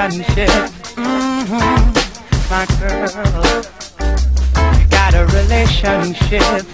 relationship. hmm My girl, got a relationship.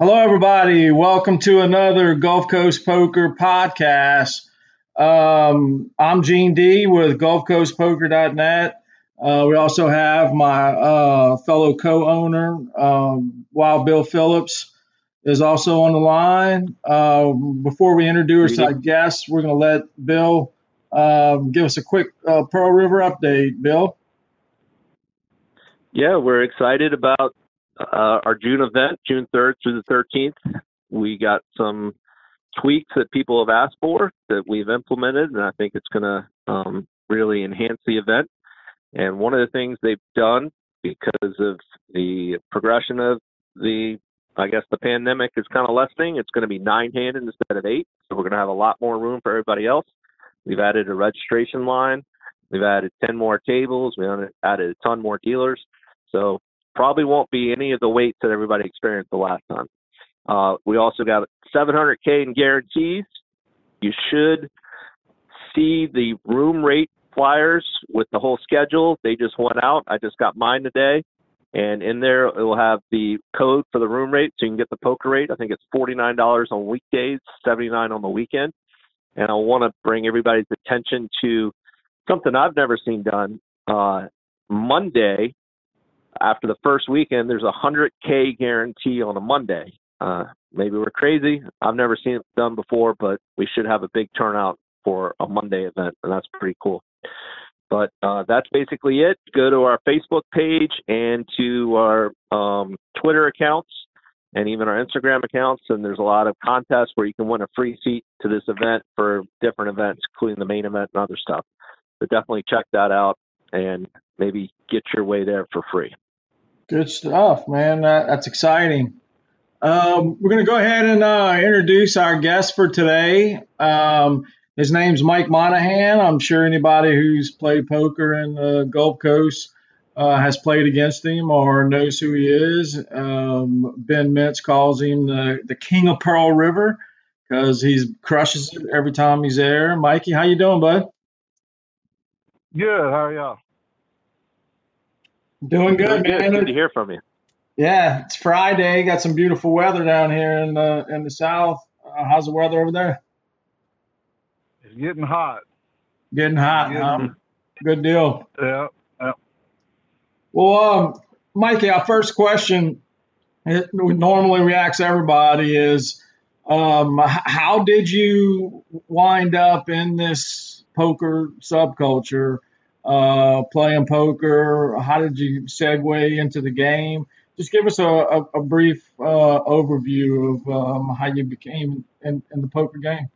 Hello, everybody. Welcome to another Gulf Coast Poker podcast. Um, I'm Gene D with GulfCoastPoker.net. Uh, we also have my uh, fellow co-owner, um, Wild Bill Phillips, is also on the line. Uh, before we introduce our guests, we're going to let Bill um, give us a quick uh, Pearl River update. Bill. Yeah, we're excited about uh, our June event, June 3rd through the 13th. We got some tweaks that people have asked for that we've implemented, and I think it's going to um, really enhance the event. And one of the things they've done because of the progression of the, I guess the pandemic is kind of lessening. It's going to be nine handed instead of eight, so we're going to have a lot more room for everybody else. We've added a registration line. We've added 10 more tables. We added a ton more dealers. So probably won't be any of the waits that everybody experienced the last time. Uh, we also got 700K in guarantees. You should see the room rate flyers with the whole schedule. They just went out. I just got mine today. And in there, it will have the code for the room rate so you can get the poker rate. I think it's $49 on weekdays, 79 on the weekend. And I want to bring everybody's attention to something I've never seen done. Uh, Monday, after the first weekend, there's a 100K guarantee on a Monday. Uh, maybe we're crazy. I've never seen it done before, but we should have a big turnout for a Monday event, and that's pretty cool. But uh, that's basically it. Go to our Facebook page and to our um, Twitter accounts and even our Instagram accounts. And there's a lot of contests where you can win a free seat to this event for different events, including the main event and other stuff. So definitely check that out and maybe get your way there for free. Good stuff, man. That, that's exciting. Um, we're going to go ahead and uh, introduce our guest for today. Um, his name's Mike Monaghan. I'm sure anybody who's played poker in the Gulf Coast uh, has played against him or knows who he is. Um, ben Mintz calls him the, the king of Pearl River because he crushes it every time he's there. Mikey, how you doing, bud? Good. How are y'all? Doing good, Good. man. Good to hear from you. Yeah, it's Friday. Got some beautiful weather down here in the in the south. Uh, how's the weather over there? It's getting hot. Getting hot. Getting- huh? Good deal. Yeah. Yeah. Well, um, Mikey, our first question, it, we normally reacts everybody is, um, how did you wind up in this poker subculture, uh, playing poker? How did you segue into the game? Just give us a, a, a brief uh, overview of um, how you became in, in the poker game.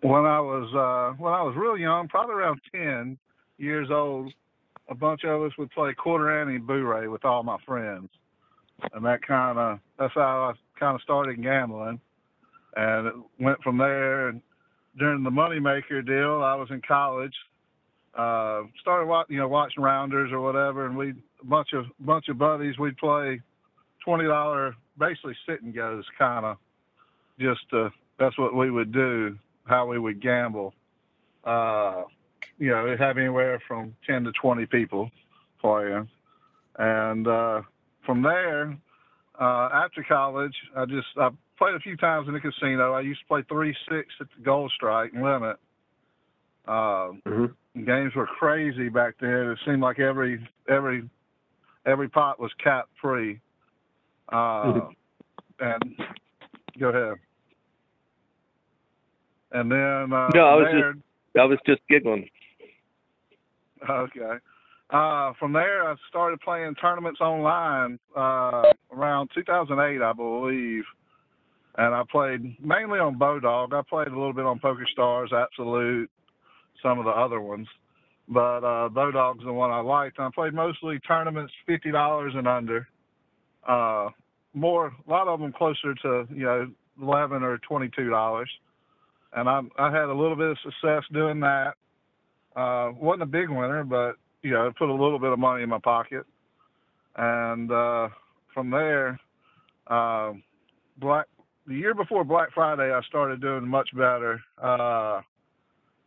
When I was uh, when I was real young, probably around ten years old, a bunch of us would play quarter ante bourrée with all my friends, and that kind of that's how I kind of started gambling, and it went from there. And during the moneymaker deal, I was in college. Uh, started watching, you know, watching rounders or whatever, and we a bunch of bunch of buddies. We'd play twenty dollar, basically sit and goes, kind of. Just uh, that's what we would do. How we would gamble. Uh, you know, it had anywhere from ten to twenty people playing, and uh, from there, uh, after college, I just I played a few times in the casino. I used to play three six at the Gold Strike and Limit. Uh, Mhm. games were crazy back then. It seemed like every every every pot was cap free. Uh, Mhm. and go ahead. And then uh, No, I was from there, I was just giggling. Okay. Uh, from there, I started playing tournaments online uh, around 2008, I believe. And I played mainly on Bodog. I played a little bit on Poker Stars, Absolute, some of the other ones. But uh, Bodog's the one I liked. I played mostly tournaments, fifty dollars and under. Uh, more, a lot of them closer to you know eleven or twenty-two dollars. And I, I had a little bit of success doing that. Uh, wasn't a big winner, but you know, put a little bit of money in my pocket. And uh, from there, uh, Black the year before Black Friday, I started doing much better. Uh,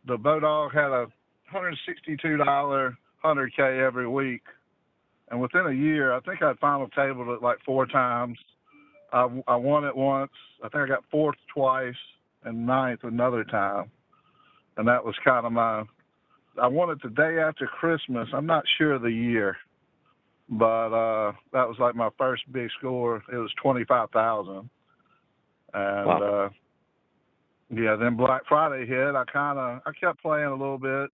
the Bodog had a $162 100K every week, and within a year, I think I final tabled it like four times. I, I won it once. I think I got fourth twice and ninth another time, and that was kind of my I won it the day after Christmas. I'm not sure of the year, but uh, that was like my first big score. It was twenty five thousand, and Wow. uh, yeah. Then Black Friday hit. I kind of I kept playing a little bit.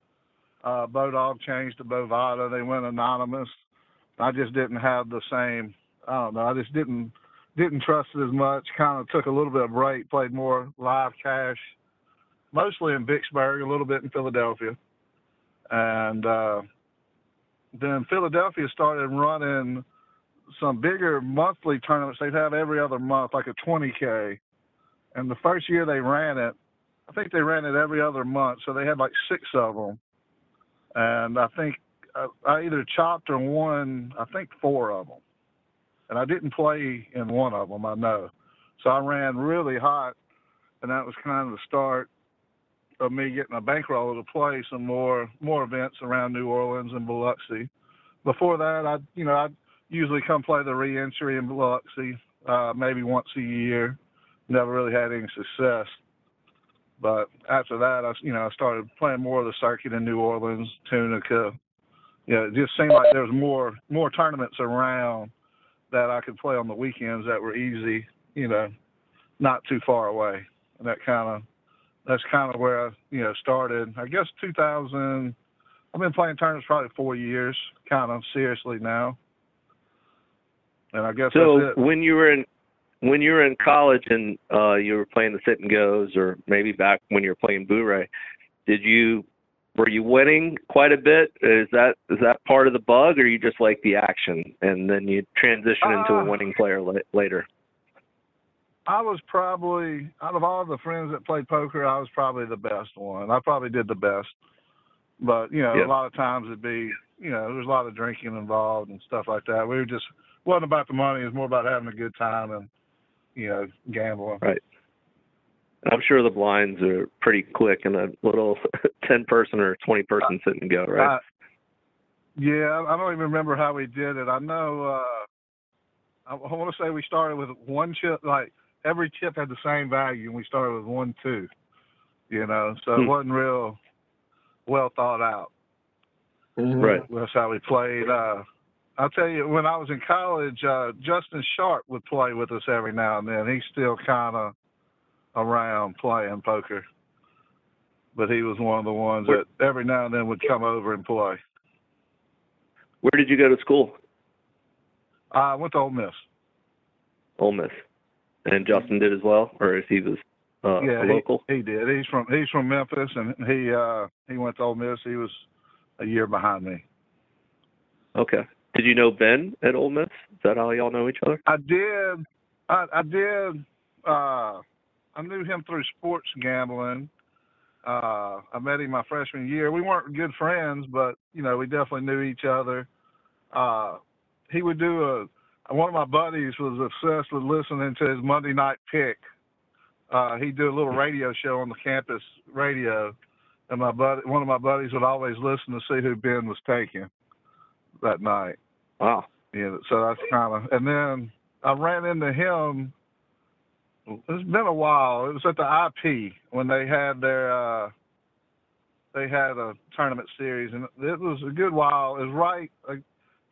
Uh, Bodog changed to Bovada. They went anonymous. I just didn't have the same. I don't know. I just didn't didn't trust it as much. Kind of took a little bit of break. Played more live cash, mostly in Vicksburg, a little bit in Philadelphia and uh, then Philadelphia started running some bigger monthly tournaments. They'd have every other month, like a 20k. And the first year they ran it, I think they ran it every other month, so they had like six of them. And I think I, I either chopped or won, I think four of them. And I didn't play in one of them, I know. So I ran really hot, and that was kind of the start of me getting a bankroll to play some more more events around New Orleans and Biloxi. Before that, I you know I'd usually come play the reentry in Biloxi, uh, maybe once a year. Never really had any success. But after that, I you know I started playing more of the circuit in New Orleans, Tunica. You know, it just seemed like there was more more tournaments around that I could play on the weekends that were easy. You know, not too far away, and that kind of that's kind of where I, you know, started. I guess 2000. I've been playing tournaments probably four years, kind of seriously now. And I guess So when you were in when you were in college and uh, you were playing the sit and goes, or maybe back when you were playing bourré, did you were you winning quite a bit? Is that is that part of the bug, or you just like the action and then you transition into a Uh, winning player la- later? I was probably out of all the friends that played poker, I was probably the best one. I probably did the best. But you know, Yeah. a lot of times it'd be you know, there was a lot of drinking involved and stuff like that. We were just wasn't about the money. It was more about having a good time and you know gambling. Right. I'm sure the blinds are pretty quick in a little 10 person or 20 person sit and go, right? Uh, yeah, I don't even remember how we did it. I know. uh I, I want to say we started with one chip. Like every chip had the same value, and we started with one two. You know, so Hmm. it wasn't real well thought out. Mhm. Right. That's how we played. Uh, I'll tell you, when I was in college, uh, Justin Sharp would play with us every now and then. He's still kind of around playing poker, but he was one of the ones that every now and then would come over and play. Where did you go to school? I went to Ole Miss. Ole Miss. And Justin did as well, or is he was uh, yeah, local? He, he did. He's from he's from Memphis, and he uh, he went to Ole Miss. He was a year behind me. Okay. Did you know Ben at Ole Miss? Is that how y'all know each other? I did. I, I did. Uh, I knew him through sports gambling. Uh, I met him my freshman year. We weren't good friends, but you know, we definitely knew each other. Uh, he would do a. One of my buddies was obsessed with listening to his Monday night pick. Uh, he'd do a little radio show on the campus radio, and my buddy, one of my buddies, would always listen to see who Ben was taking that night. Wow. Yeah, so that's kind of, and then I ran into him. It's been a while. It was at the IP when they had their, uh, they had a tournament series, and it was a good while. It was right.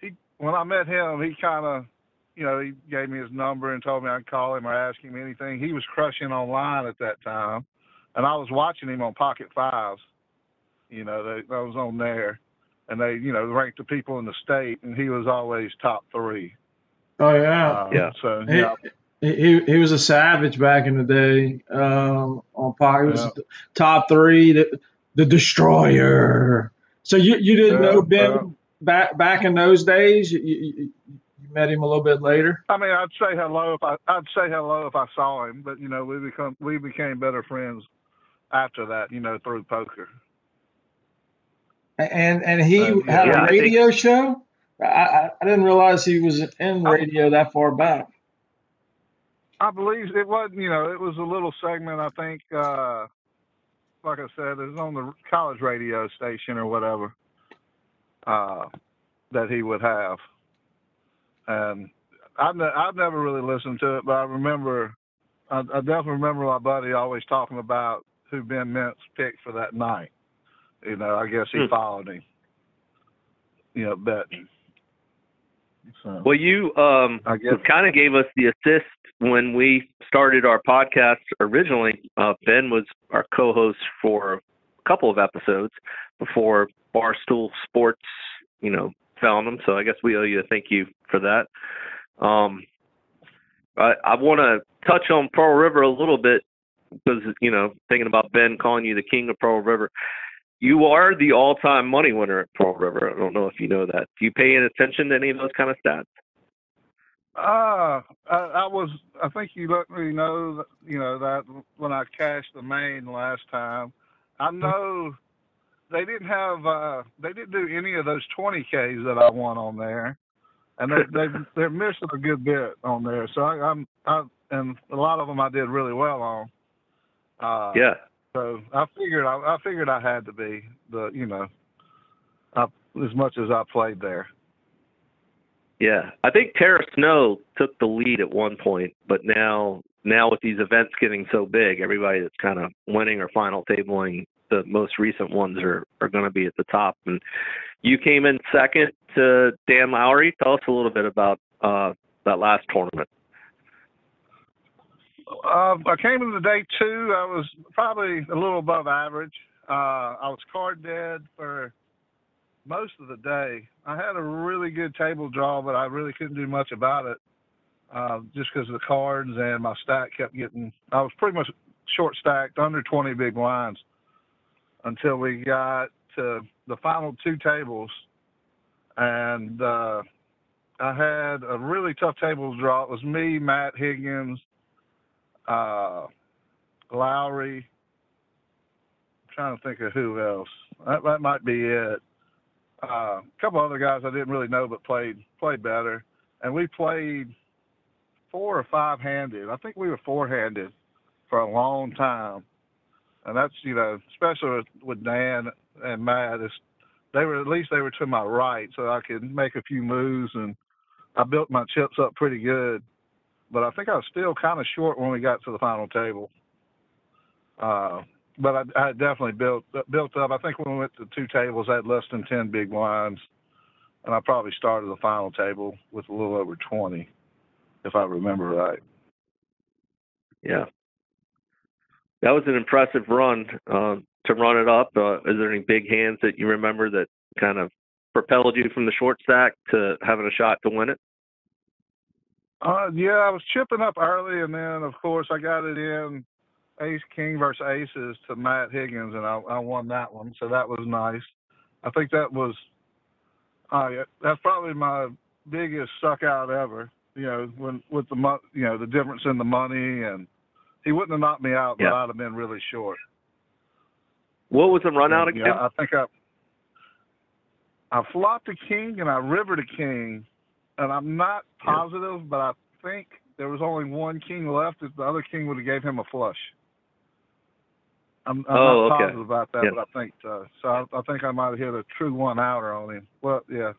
He when I met him, he kind of, you know, he gave me his number and told me I'd call him or ask him anything. He was crushing online at that time, and I was watching him on Pocket Fives. You know, they, I was on there and they, you know, ranked the people in the state, and he was always top three. Oh yeah. Uh, Yeah. So He, yeah, he he was a savage back in the day. Um, on Pocket, he was Yeah. the top three, the, the destroyer. So you you didn't Yeah, know Ben yeah. back back in those days. You, you, you met him a little bit later. I mean, I'd say hello if I, I'd say hello if I saw him, but you know, we become, we became better friends after that, you know, through poker. And and he Uh, had Yeah, a I think- radio show. I, I didn't realize he was in radio that far back. I believe it wasn't, you know, it was a little segment. I think, uh, like I said, it was on the college radio station or whatever uh, that he would have, and I've ne- I've never really listened to it, but I remember, I, I definitely remember my buddy always talking about who Ben Mintz picked for that night. You know, I guess he Hmm. followed him. You know, betting. So Well, you um, I guess kind of gave us the assist when we started our podcast originally. Uh, ben was our co-host for a couple of episodes before Barstool Sports, you know, found him. So I guess we owe you a thank you for that. Um, I, I want to touch on Pearl River a little bit because you know, thinking about Ben calling you the king of Pearl River. You are the all-time money winner at Pearl River. I don't know if you know that. Do you pay any attention to any of those kind of stats? Uh, I, I was. I think you let me know. That, you know that when I cashed the main last time, I know they didn't have. uh They didn't do any of those twenty Ks that I won on there, and they they they're missing a good bit on there. So I, I'm. I and a lot of them I did really well on. Uh, Yeah. So I figured I, I figured I had to be the you know, I, as much as I played there. Yeah, I think Tara Snow took the lead at one point, but now now with these events getting so big, everybody that's kind of winning or final tabling, the most recent ones are are going to be at the top. And you came in second to Dan Lowry. Tell us a little bit about uh, that last tournament. Uh, I came into day two. I was probably a little above average. Uh, I was card dead for most of the day. I had a really good table draw, but I really couldn't do much about it uh, just because of the cards and my stack kept getting. I was pretty much short stacked, under 20 big blinds until we got to the final two tables, and uh, I had a really tough table draw. It was me, Matt Higgins, uh, Lowry. I'm trying to think of who else. That, that might be it. uh, a couple other guys I didn't really know but played played better, and we played four or five handed. I think we were four handed for a long time, and that's you know especially with, Dan and Matt. They were at least they were to my right, so I could make a few moves, and I built my chips up pretty good. But I think I was still kind of short when we got to the final table. Uh, but I, I definitely built built up. I think when we went to two tables, I had less than ten big blinds, and I probably started the final table with a little over twenty, if I remember right. Yeah, that was an impressive run uh, to run it up. Uh, is there any big hands that you remember that kind of propelled you from the short stack to having a shot to win it? Uh, yeah, I was chipping up early, and then of course I got it in ace king versus aces to Matt Higgins, and I, I won that one, so that was nice. I think that was uh, that's probably my biggest suck out ever. You know, when with the mo- you know the difference in the money, and he wouldn't have knocked me out, but Yeah. I'd have been really short. What was the run out again? yeah, I think I I flopped a king and I rivered a king, and I'm not Yeah. positive, but I think there was only one king left. If the other king would have gave him a flush. I'm, I'm Oh, not okay. positive about that, Yeah. but I think so. So I, I think I might have hit a true one outer on him. Well, yeah,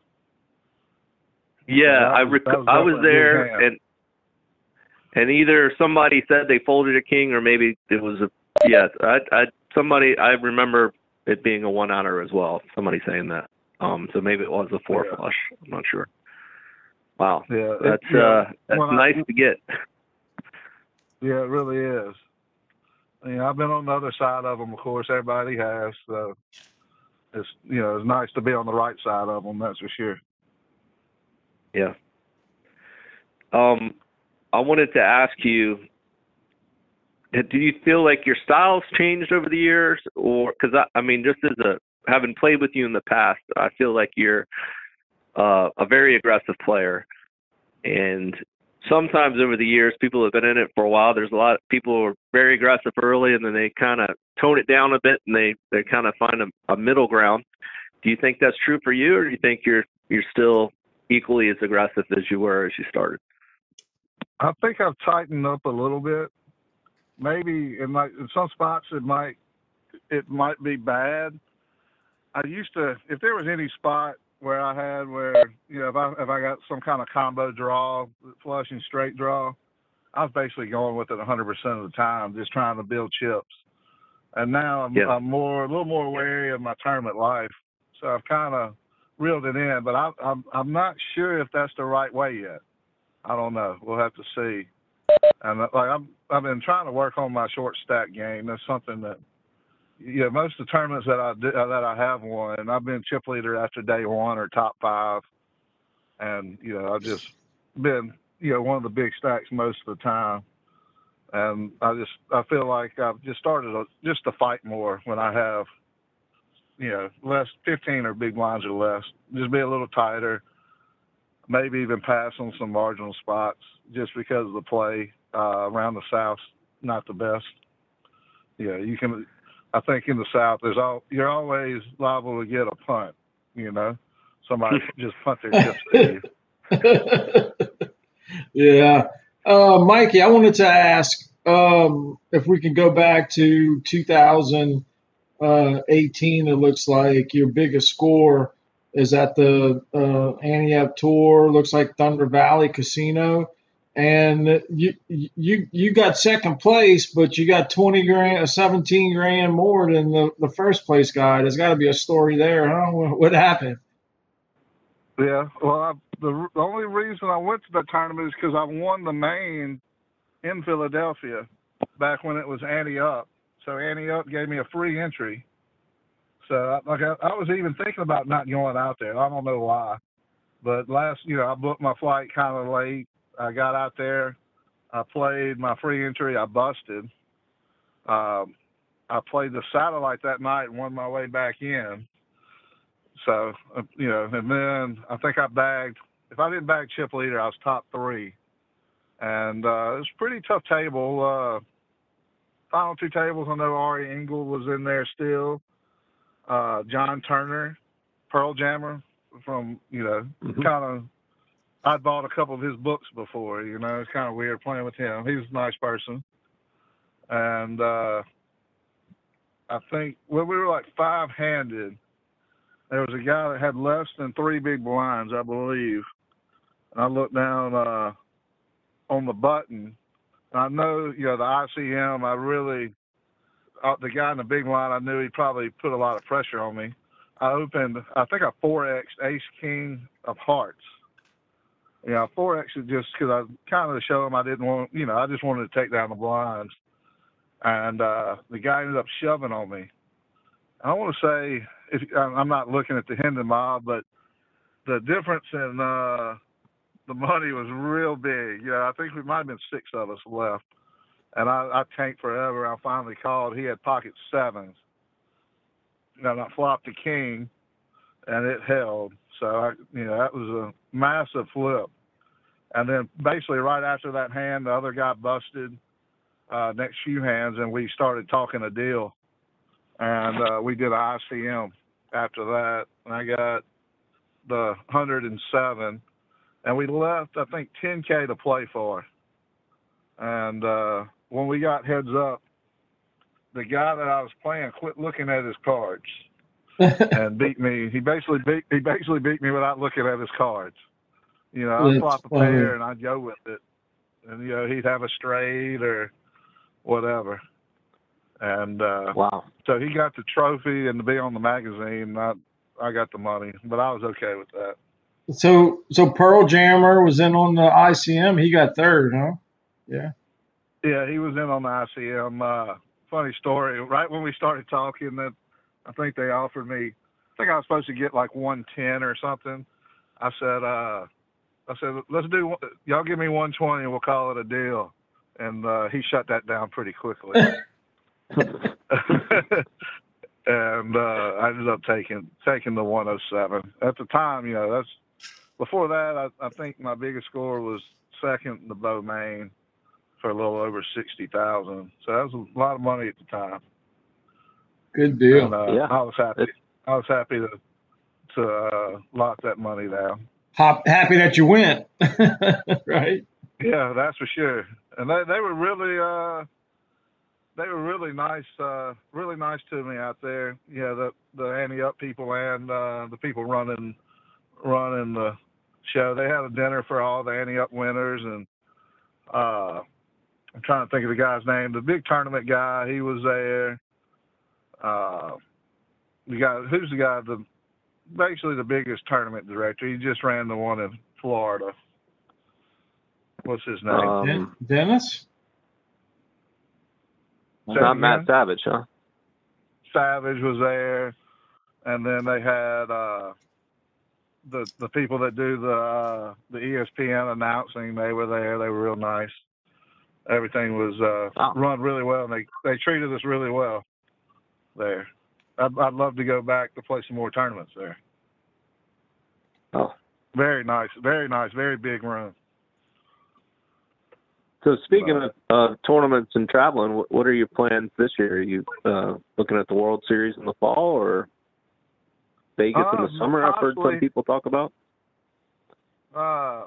Yeah, I was- rec- was I was definitely a big there, and and either somebody said they folded a king, or maybe it was a yeah. I I somebody I remember it being a one outer as well. Somebody saying that. Um, so maybe it was a four Yeah. flush. I'm not sure. Wow, yeah. it- that's yeah, uh that's I- nice to get. Yeah, it really is. You know, I've been on the other side of them, of course. Everybody has. So it's you know, it's nice to be on the right side of them. That's for sure. Yeah. Um, I wanted to ask you, do you feel like your style's changed over the years, or because I, I mean, just as a having played with you in the past, I feel like you're uh, a very aggressive player, and sometimes over the years, people have been in it for a while. There's a lot of people who are very aggressive early, and then they kind of tone it down a bit, and they they kind of find a, a middle ground. Do you think that's true for you, or do you think you're you're still equally as aggressive as you were as you started? I think I've tightened up a little bit. Maybe in like in some spots it might it might be bad. I used to if there was any spot where I had where you know if I if I got some kind of combo draw, flush and straight draw, I was basically going with it 100% of the time, just trying to build chips. And now I'm, Yeah. I'm more a little more wary of my tournament life, so I've kind of reeled it in. But I, I'm I'm not sure if that's the right way yet. I don't know. We'll have to see. And uh, like I'm, I've been trying to work on my short stack game. That's something that, yeah, most of the tournaments that I do, that I have won, I've been chip leader after day one or top five, and you know I've just been you know one of the big stacks most of the time. And I just I feel like I've just started to, just to fight more when I have, you know, less 15 or big blinds or less. Just be a little tighter maybe even pass on some marginal spots just because of the play uh, around the south not the best. Yeah, you can. I think in the south, there's all you're always liable to get a punt. You know, somebody just punt their chips to you. yeah. Uh, Mikey, I wanted to ask um, if we can go back to 2018. It looks like your biggest score is at the uh, Ante Up Tour. Looks like Thunder Valley Casino, and you you you got second place, but you got 20 grand, uh, 17 grand more than the, the first place guy. There's got to be a story there, huh? What, happened? Yeah, well, I, the, the only reason I went to that tournament is because I won the main in Philadelphia back when it was Ante Up. So Ante Up gave me a free entry. So I, like I, I was even thinking about not going out there. I don't know why, but last you know I booked my flight kind of late. I got out there, I played my free entry. I busted. Um, I played the satellite that night and won my way back in. So, uh, you know, and then I think I bagged, if I didn't bag chip leader, I was top three. And uh, it was a pretty tough table. Uh, final two tables, I know Ari Engel was in there still. Uh, John Turner Pearl Jammer from you know Mhm. kind of. I'd bought a couple of his books before. You know, it's kind of weird playing with him. He was a nice person, and uh, I think when we were like five handed, there was a guy that had less than three big blinds, I believe. And I looked down uh, on the button. And I know, you know, the ICM. I really, uh, the guy in the big line. I knew he probably put a lot of pressure on me. I opened, I think I four X Ace King of Hearts. You know, four X is just because I kind of to show him I didn't want, you know, I just wanted to take down the blinds. And uh, the guy ended up shoving on me. I want to say, if I'm not looking at the Hendon mob, but the difference in uh, the money was real big. You know, I think we might have been six of us left, and I, I tanked forever. I finally called. He had pocket sevens, and I flopped the king, and it held. So I, you know, that was a massive flip. And then basically right after that hand, the other guy busted uh, next few hands, and we started talking a deal. And uh, we did an ICM after that, and I got the 107, and we left I think 10k to play for, and uh, when we got heads up, the guy that I was playing quit looking at his cards and beat me. He basically beat he basically beat me without looking at his cards. You know, I'd flop a pair and I'd go with it, and you know he'd have a straight or whatever, and. uh Wow. so he got the trophy and to be on the magazine. I I got the money, but I was okay with that. So so Pearl Jammer was in on the ICM. He got third, huh? Yeah. Yeah, he was in on the ICM. Uh, funny story. Right when we started talking, that I think they offered me. I think I was supposed to get like 110 or something. I said, uh, I said, let's do. Y'all give me 120, and we'll call it a deal. And uh, he shut that down pretty quickly. and uh, I ended up taking taking the 107. At the time, you know, that's before that. I, I think my biggest score was second in the Beau Main for a little over sixty thousand. So that was a lot of money at the time. Good deal. And, uh, Yeah. I was happy. It's- I was happy to to uh, lock that money down. Hop, happy that you went. right. Yeah, that's for sure. And they they were really uh they were really nice uh really nice to me out there. Yeah, the the Ante Up people and uh the people running running the show. They had a dinner for all the Ante Up winners and uh I'm trying to think of the guy's name. The big tournament guy, he was there. Uh the guy who's the guy the basically the biggest tournament director. He just ran the one in Florida. What's his name? Um, Den- Dennis? Not it Matt? Savage, huh? Savage was there, and then they had uh, the the people that do the uh, the ESPN announcing. They were there. They were real nice. Everything was uh, Oh. run really well, and they they treated us really well there. I'd, I'd love to go back to play some more tournaments there. Oh. Very nice, very nice, very big room. So speaking Right. of uh, tournaments and traveling, what, what are your plans this year? Are you uh, looking at the World Series in the fall or Vegas in Uh, the summer? I've heard some people talk about. Uh,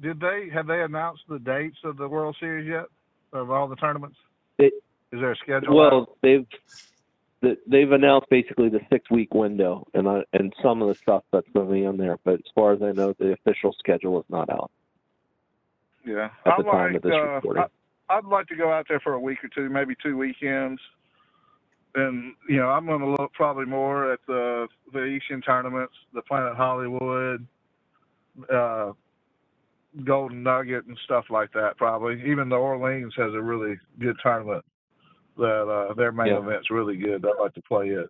did they have they announced the dates of the World Series yet of all the tournaments? It- Is there a schedule? out? Well, they've th- they've announced basically the six week window, and I, and some of the stuff that's going to be on there. But as far as I know, the official schedule is not out Yeah, at I the time like, of this uh, recording. I, I'd like to go out there for a week or two, maybe two weekends. And you know, I'm going to look probably more at the the Asian tournaments, the Planet Hollywood, uh, Golden Nugget, and stuff like that. Probably even the Orleans has a really good tournament. That uh, their main Yeah. event's really good. I'd like to play it.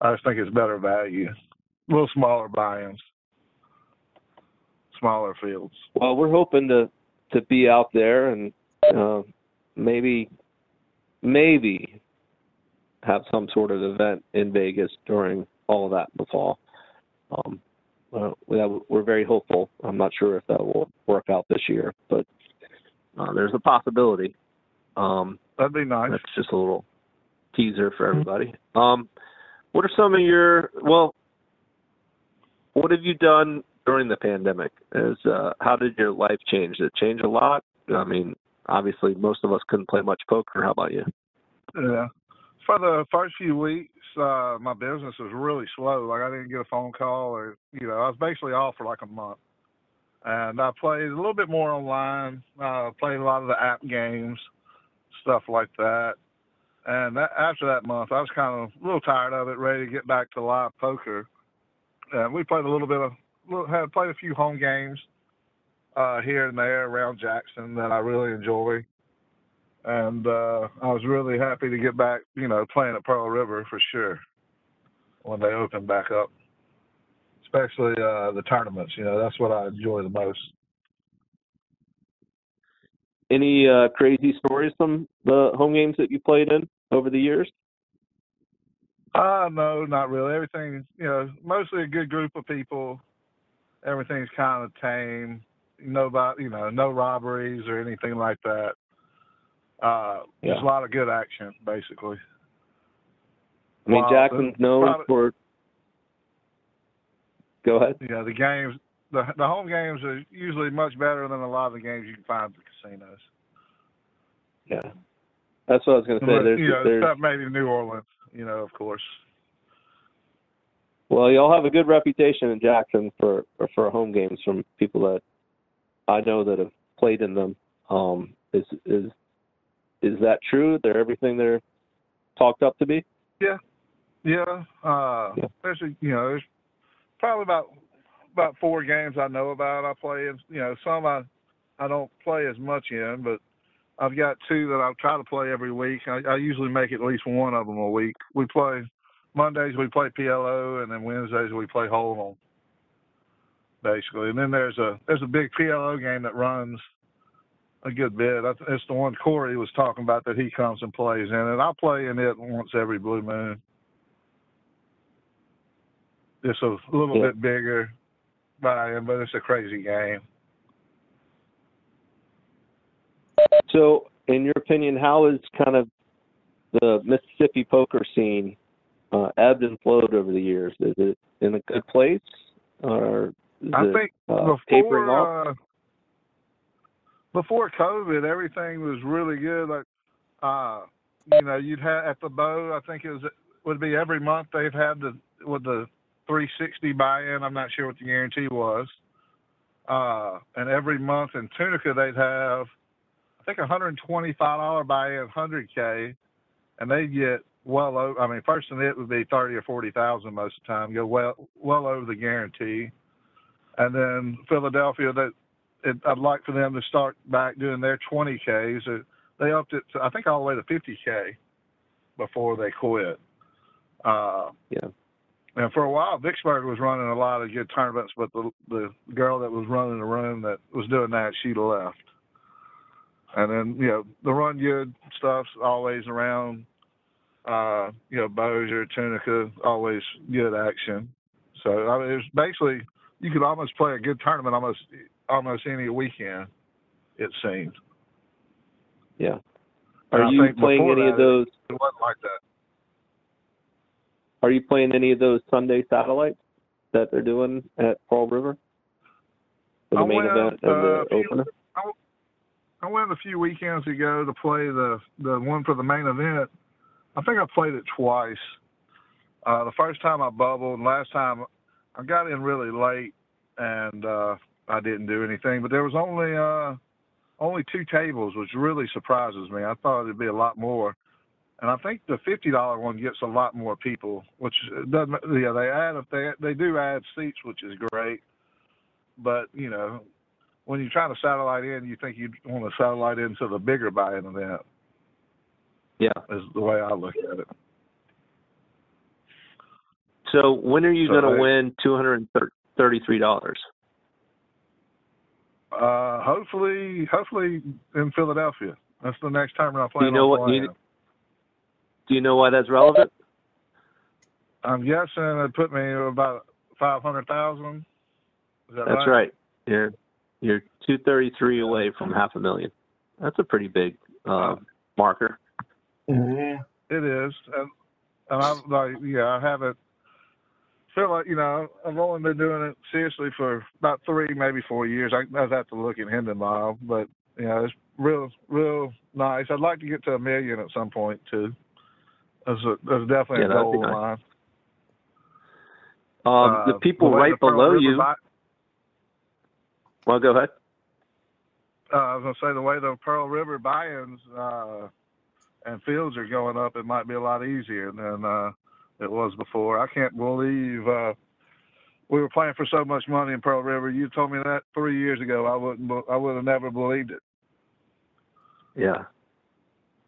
I just think it's better value, a little smaller buy-ins, smaller fields. Well, we're hoping to to be out there and uh, maybe maybe have some sort of event in Vegas during all of that in the fall. Um, uh, we're very hopeful. I'm not sure if that will work out this year, but uh, there's a possibility. Um, That'd be nice. that's just a little teaser for everybody. Um, what are some of your well? what have you done during the pandemic? As uh, how did your life change? Did it change a lot? I mean, obviously, most of us couldn't play much poker. How about you? Yeah. For the first few weeks, uh, my business was really slow. Like I didn't get a phone call, or you know, I was basically off for like a month. And I played a little bit more online. Uh, played a lot of the app games, stuff like that. And that, after that month, I was kind of a little tired of it, ready to get back to live poker. And we played a little bit of, had played a few home games uh, here and there around Jackson that I really enjoy. And uh, I was really happy to get back, you know, playing at Pearl River for sure when they opened back up, especially uh, the tournaments. You know, that's what I enjoy the most. Any uh, crazy stories from the home games that you played in over the years? Uh, no, not really. Everything's, you know, mostly a good group of people. Everything's kind of tame. Nobody, you know, no robberies or anything like that. Uh, Yeah. Just a lot of good action, basically. I mean, Jackson's known probably- for. Go ahead. Yeah, the games, the the home games are usually much better than a lot of the games you can find at the casinos. Yeah, that's what I was going to say. But, There's, you know, there's, except maybe New Orleans. You know, of course. well, y'all have a good reputation in Jackson for for home games from people that I know that have played in them. Um, is is is that true? They're everything they're talked up to be. Yeah. yeah. Uh, Yeah. there's a, you know, there's probably about about four games I know about. I play in, you know, some I I don't play as much in, but I've got two that I try to play every week. I, I usually make at least one of them a week. We play Mondays we play PLO, and then Wednesdays we play Hold'em, basically. And then there's a there's a big PLO game that runs a good bit. That's it's the one Corey was talking about that he comes and plays in, and I play in it once every blue moon. It's a little Yeah. bit bigger buy-in, but it's a crazy game. So, in your opinion, how is kind of the Mississippi poker scene uh, ebbed and flowed over the years? Is it in a good place, or is I it think uh, tapering off? before uh, before COVID, everything was really good. Like, uh, you know, you'd have at the bow. I think it was would be every month they've had the with the 360 buy-in. I'm not sure what the guarantee was. Uh, and every month in Tunica they'd have, I think, 125 dollar buy-in, 100k, and they'd get well over. I mean, first and it would be 30 or 40 thousand most of the time. Go well well over the guarantee. And then Philadelphia, that it, I'd like for them to start back doing their 20Ks. Uh, They upped it, to, I think, all the way to 50K before they quit. Uh, Yeah. And for a while, Vicksburg was running a lot of good tournaments, but the the girl that was running the room that was doing that, she left. And then you know the run good stuff's always around. Uh, you know, Bossier, Tunica, always good action. So I mean, it's basically you could almost play a good tournament almost almost any weekend. It seemed. Yeah. Are you playing any of those? It wasn't like that. Are you playing any of those Sunday satellites that they're doing at Pearl River? For the I main went, event and uh, the opener? I went a few weekends ago to play the the one for the main event. I think I played it twice. Uh, the first time I bubbled, and last time I got in really late, and uh, I didn't do anything. But there was only uh, only two tables, which really surprises me. I thought it'd be a lot more. And I think the fifty dollar one gets a lot more people, which doesn't. Yeah, they add they they do add seats, which is great. But you know, when you're trying to satellite in, you think you want to satellite into the bigger buy-in event. Yeah. Is the way I look at it. So when are you So going to win two hundred and thirty-three dollars? Uh, hopefully, hopefully in Philadelphia. That's the next time I plan you know what- you-. Do you know why that's relevant? I'm guessing it put me about five hundred thousand. Is that That's right. You're you're two thirty-three away from half a million. That's a pretty big uh, marker. Mhm. It is, and and I like yeah, I have it feel like you know I've only been doing it seriously for about three, maybe four years. I, I'd have to look at Hendon but you know it's real, real nice. I'd like to get to a million at some point too. That's, a, that's definitely Yeah, a goal of nice. mine. Um, the Uh, people way right the below you. Well, go ahead. uh, I was gonna say the way the Pearl River buy-ins uh, and fields are going up, it might be a lot easier than uh, it was before. I can't believe uh, we were playing for so much money in Pearl River. You told me that three years ago. I wouldn't. I would have never believed it. Yeah,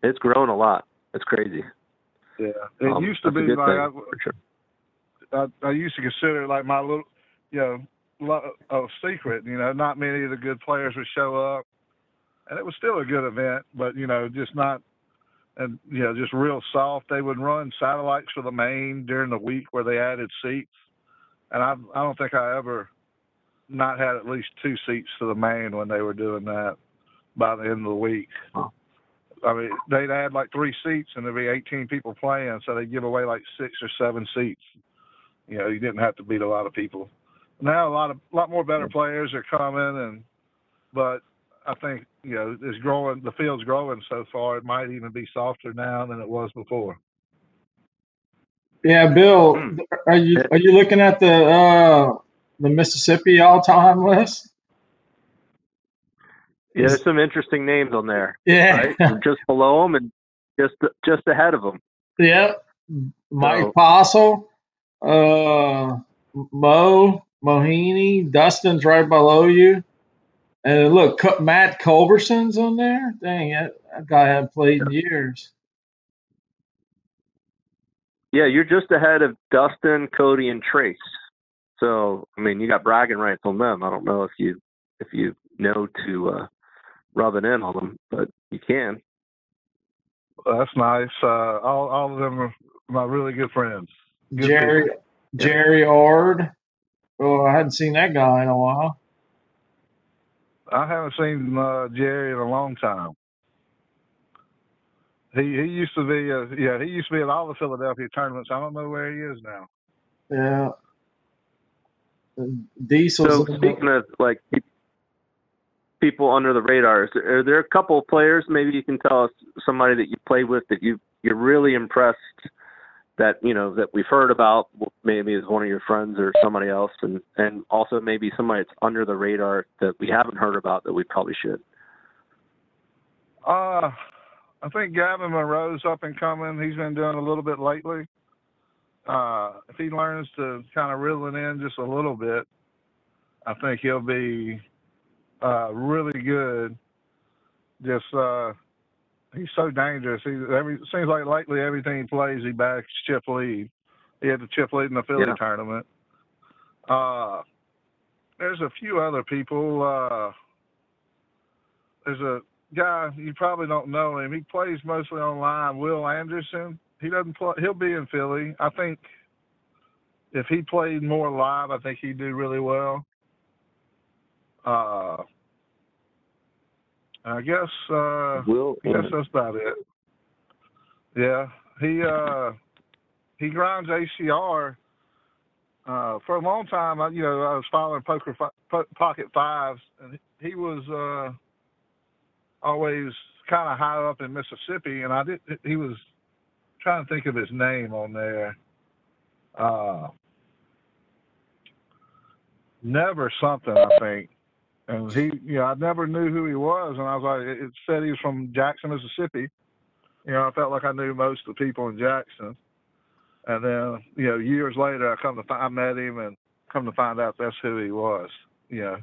it's grown a lot. It's crazy. Yeah, it Um, used to be like I, sure. I, I used to consider it like my little, you know, lo- a secret. You know, not many of the good players would show up, and it was still a good event, but you know, just not, and you know, just real soft. They would run satellites for the main during the week where they added seats, and I, I don't think I ever not had at least two seats to the main when they were doing that by the end of the week. Wow. I mean, they'd add like three seats and there'd be 18 people playing, so they'd give away like six or seven seats. You know, you didn't have to beat a lot of people. Now a lot of a lot more better players are coming, and but I think you know it's growing. The field's growing so far. It might even be softer now than it was before. Yeah, Bill, Hmm. are you are you looking at the uh, the Mississippi all time list? Yeah, there's some interesting names on there, Yeah, right? Just below them and just just ahead of them. yep. Mike So- Postle, uh, Mo Mohini, Dustin's right below you, and look, Matt Culberson's on there. Dang, that, that guy hadn't played in years. Yeah, you're just ahead of Dustin, Cody, and Trace. So I mean, you got bragging rights on them. I don't know if you if you know to uh, rub it in on them, but you can. That's nice. Uh, all all of them are my really good friends. Good Jerry people. Jerry Ord. Oh, I hadn't seen that guy in a while. I haven't seen uh, Jerry in a long time. He he used to be uh, yeah he used to be at all the Philadelphia tournaments. I don't know where he is now. Yeah. Diesel's So speaking of like pe- people under the radar, is are there a couple of players maybe you can tell us somebody that you played with that you you're really impressed that you know that we've heard about maybe as one of your friends or somebody else, and and also maybe somebody that's under the radar that we haven't heard about that we probably should. Uh, I think Gavin Monroe's up and coming. He's been doing a little bit lately. Uh, if he learns to kind of reel it in just a little bit, I think he'll be uh, really good. Just uh, he's so dangerous. He every seems like lately everything he plays he backs chip lead. He had the chip lead in the Philly Yeah. tournament. Uh, there's a few other people. Uh, there's a guy you probably don't know him. He plays mostly online. Will Anderson. He doesn't play. He'll be in Philly. I think if he played more live, I think he'd do really well. Uh, I guess. Uh, Will I guess that's about it. Yeah, he uh, he grinds ACR. Uh, for a long time, I, you know, I was following poker fi- po- pocket fives, and he was uh, always kind of high up in Mississippi, and I did. He was trying to think of his name on there. Uh, never something, I think. And he, you know, I never knew who he was, and I was like, it said he was from Jackson, Mississippi. You know, I felt like I knew most of the people in Jackson. And then, you know, years later, I come to find, I met him, and come to find out that's who he was. You know,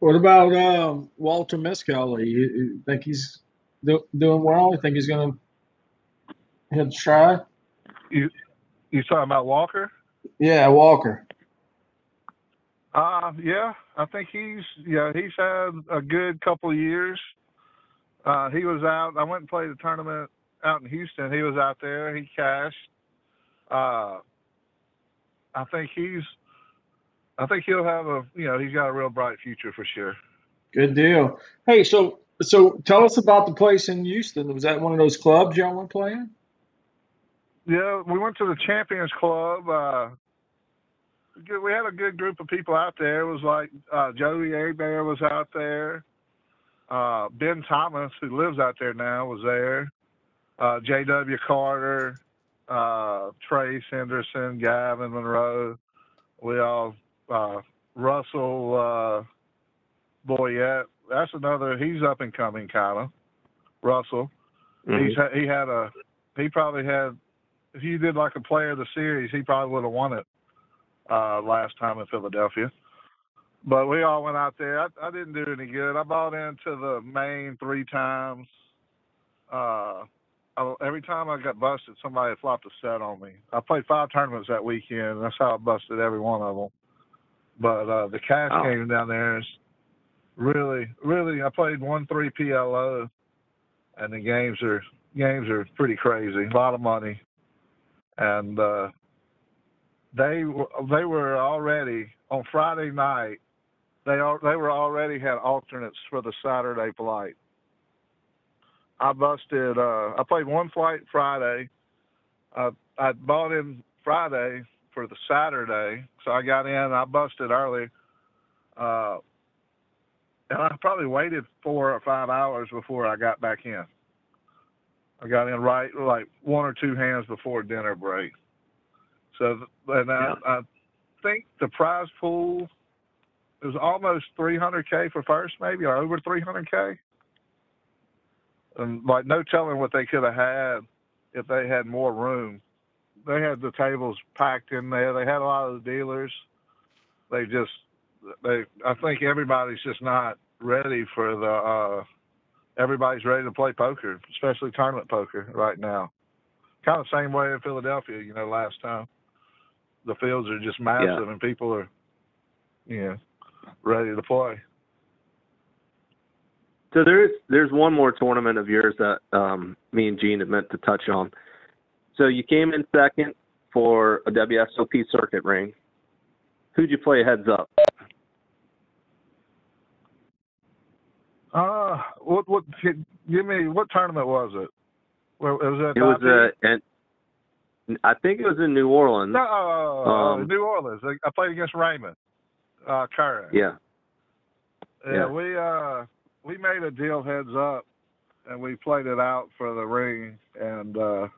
What about um, Walter Miskelly? You, you think he's do, doing well? You think he's going to hit try? you you talking about Walker? Yeah, Walker. Uh, yeah, I think he's yeah he's had a good couple of years. Uh, he was out. I went and played a tournament out in Houston. He was out there. He cashed. Uh, I think he's. I think he'll have a you know he's got a real bright future for sure. Good deal. Hey, so so tell us about the place in Houston. Was that one of those clubs y'all were playing? Yeah, we went to the Champions Club. Uh. We had a good group of people out there. It was like uh, Joey Bear was out there. Uh, ben Thomas, who lives out there now, was there. Uh, J.W. Carter, uh, Trace Henderson, Gavin Monroe. We all uh, Russell uh, Boyette. That's another. He's up and coming, kind of. Russell. Mhm. He's ha- he had a. He probably had. If you did like a player of the series, he probably would have won it uh, last time in Philadelphia. But we all went out there. I, I didn't do any good. I bought into the main three times. Uh, I, every time I got busted, somebody flopped a set on me. I played five tournaments that weekend. And that's how I busted every one of them. But uh, the cash Wow. game down there is really, really. I played one three PLO, and the games are games are pretty crazy. A lot of money, and uh, they were they were already on Friday night. They are they were already had alternates for the Saturday flight. I busted. Uh, I played one flight Friday. Uh, I bought in Friday for the Saturday, so I got in. I busted early, uh, and I probably waited four or five hours before I got back in. I got in right like one or two hands before dinner break. So, and I, I think the prize pool it was almost 300k for first, maybe or over 300k. And like no telling what they could have had if they had more room. They had the tables packed in there. They had a lot of the dealers. They just, they. I think everybody's just not ready for the. uh Everybody's ready to play poker, especially tournament poker right now. Kind of same way in Philadelphia, you know, last time. The fields are just massive and people are, you know, ready to play. So there's there's one more tournament of yours that um, me and Gene had meant to touch on. So you came in second for a WSOP circuit ring. Who'd you play heads up? Uh, what what? Give me what tournament was it? Where was it? It was and I think it was in New Orleans. no uh, um, New Orleans. I played against Raymond uh, Curran. Yeah. Yeah, Yeah. we uh we made a deal heads up and we played it out for the ring and uh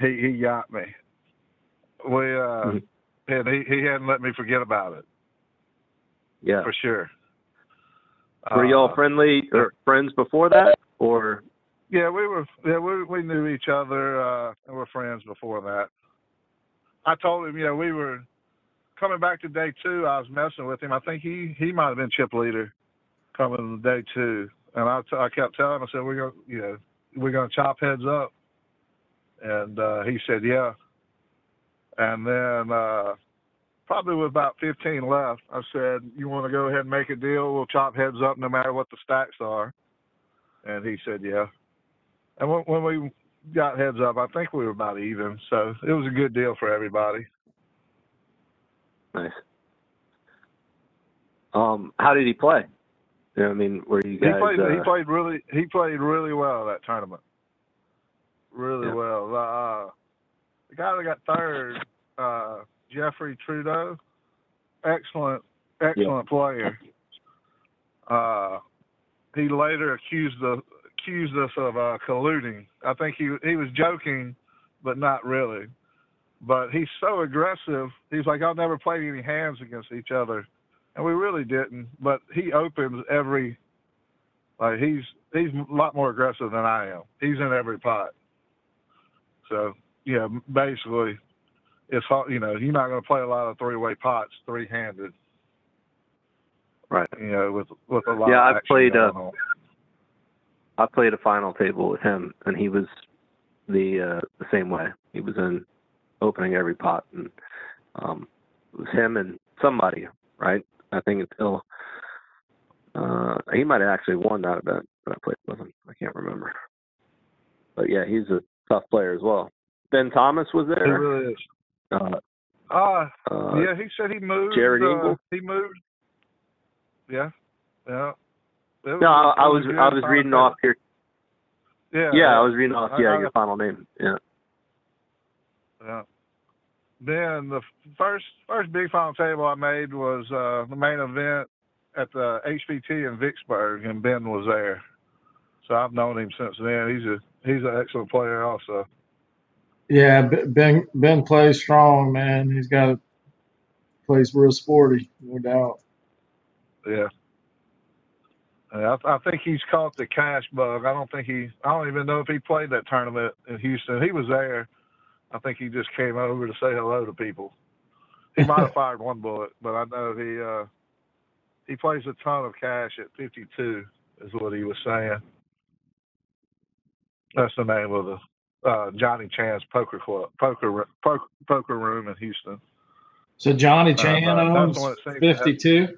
he he got me. We uh Mhm. and he, he hadn't let me forget about it Yeah. for sure. Were y'all Uh, friendly or friends before that, or Yeah, we were yeah, we we knew each other, uh and were friends before that. I told him, know, we were coming back to day two, I was messing with him. I think he he might have been chip leader coming to day two. And I, t- I kept telling him, I said, We're gonna you know, we're gonna chop heads up and uh he said, Yeah. And then uh probably with about fifteen left, I said, You wanna go ahead and make a deal, we'll chop heads up no matter what the stacks are and he said, Yeah. And when, when we got heads up, I think we were about even. So it was a good deal for everybody. nice? Um, how did he play? You know, I mean, were you He guys? played. uh, he played really. He played really well that tournament. Really Yeah. well. Uh, the guy that got third, uh, Jeffrey Trudeau, excellent, excellent player. Uh, he later accused the accused us of uh, colluding. I think he he was joking, but not really. But he's so aggressive. He's like, I'll never play any hands against each other, and we really didn't. But he opens every like he's he's a lot more aggressive than I am. He's in every pot. So yeah, basically, it's hard. You know, you're not going to play a lot of three way pots three handed. Right. You know, with with a lot. Yeah, of I've played, uh. I played a final table with him, and he was the uh, the same way. He was in opening every pot, and um, it was him and somebody, right? I think until uh, he might have actually won that event that I played with him. I can't remember, but yeah, he's a tough player as well. Ben Thomas was there. He really is. Uh, Uh, uh, yeah, he said he moved. Jared uh, Eagle? He moved. Yeah, yeah. It No, I, I was I was reading final off your Yeah, yeah I was reading off yeah I- your final name yeah Yeah. Ben, the first first big final table I made was uh, the main event at the HPT in Vicksburg, and Ben was there. So I've known him since then. He's a he's an excellent player, also. Yeah, Ben Ben plays strong, man. He's got plays real sporty, no doubt. Yeah. I, I think he's caught the cash bug. I don't think he. I don't even know if he played that tournament in Houston. He was there. I think he just came over to say hello to people. He might have fired one bullet, but I know he uh, he plays a ton of cash at 52, is what he was saying. That's the name of the uh, Johnny Chan's poker club, poker poker, poker room in Houston. So Johnny uh, Chan uh, owns 52.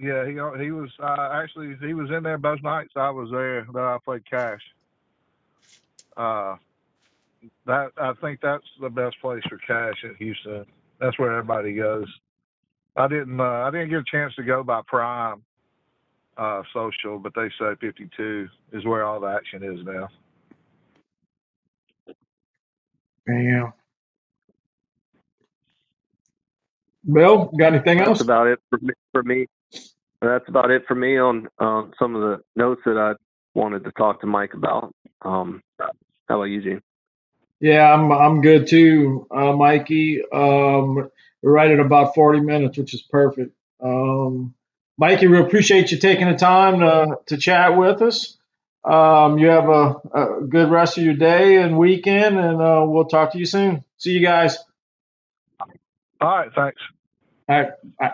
Yeah, he he was uh, actually he was in there both nights I was there that I played cash. Uh, that I think that's the best place for cash in Houston. That's where everybody goes. I didn't uh, I didn't get a chance to go by Prime uh, Social, but they say 52 is where all the action is now. Damn. Bill, got anything else? That's about it for me. For me. That's about it for me on um, some of the notes that I wanted to talk to Mike about. Um, how about you, Gene? Yeah, I'm I'm good too, uh, Mikey. Um, we're right at about 40 minutes, which is perfect. Um, Mikey, we appreciate you taking the time to, to chat with us. Um, you have a, a, good rest of your day and weekend, and uh, we'll talk to you soon. See you guys. All right, thanks. All right. Bye.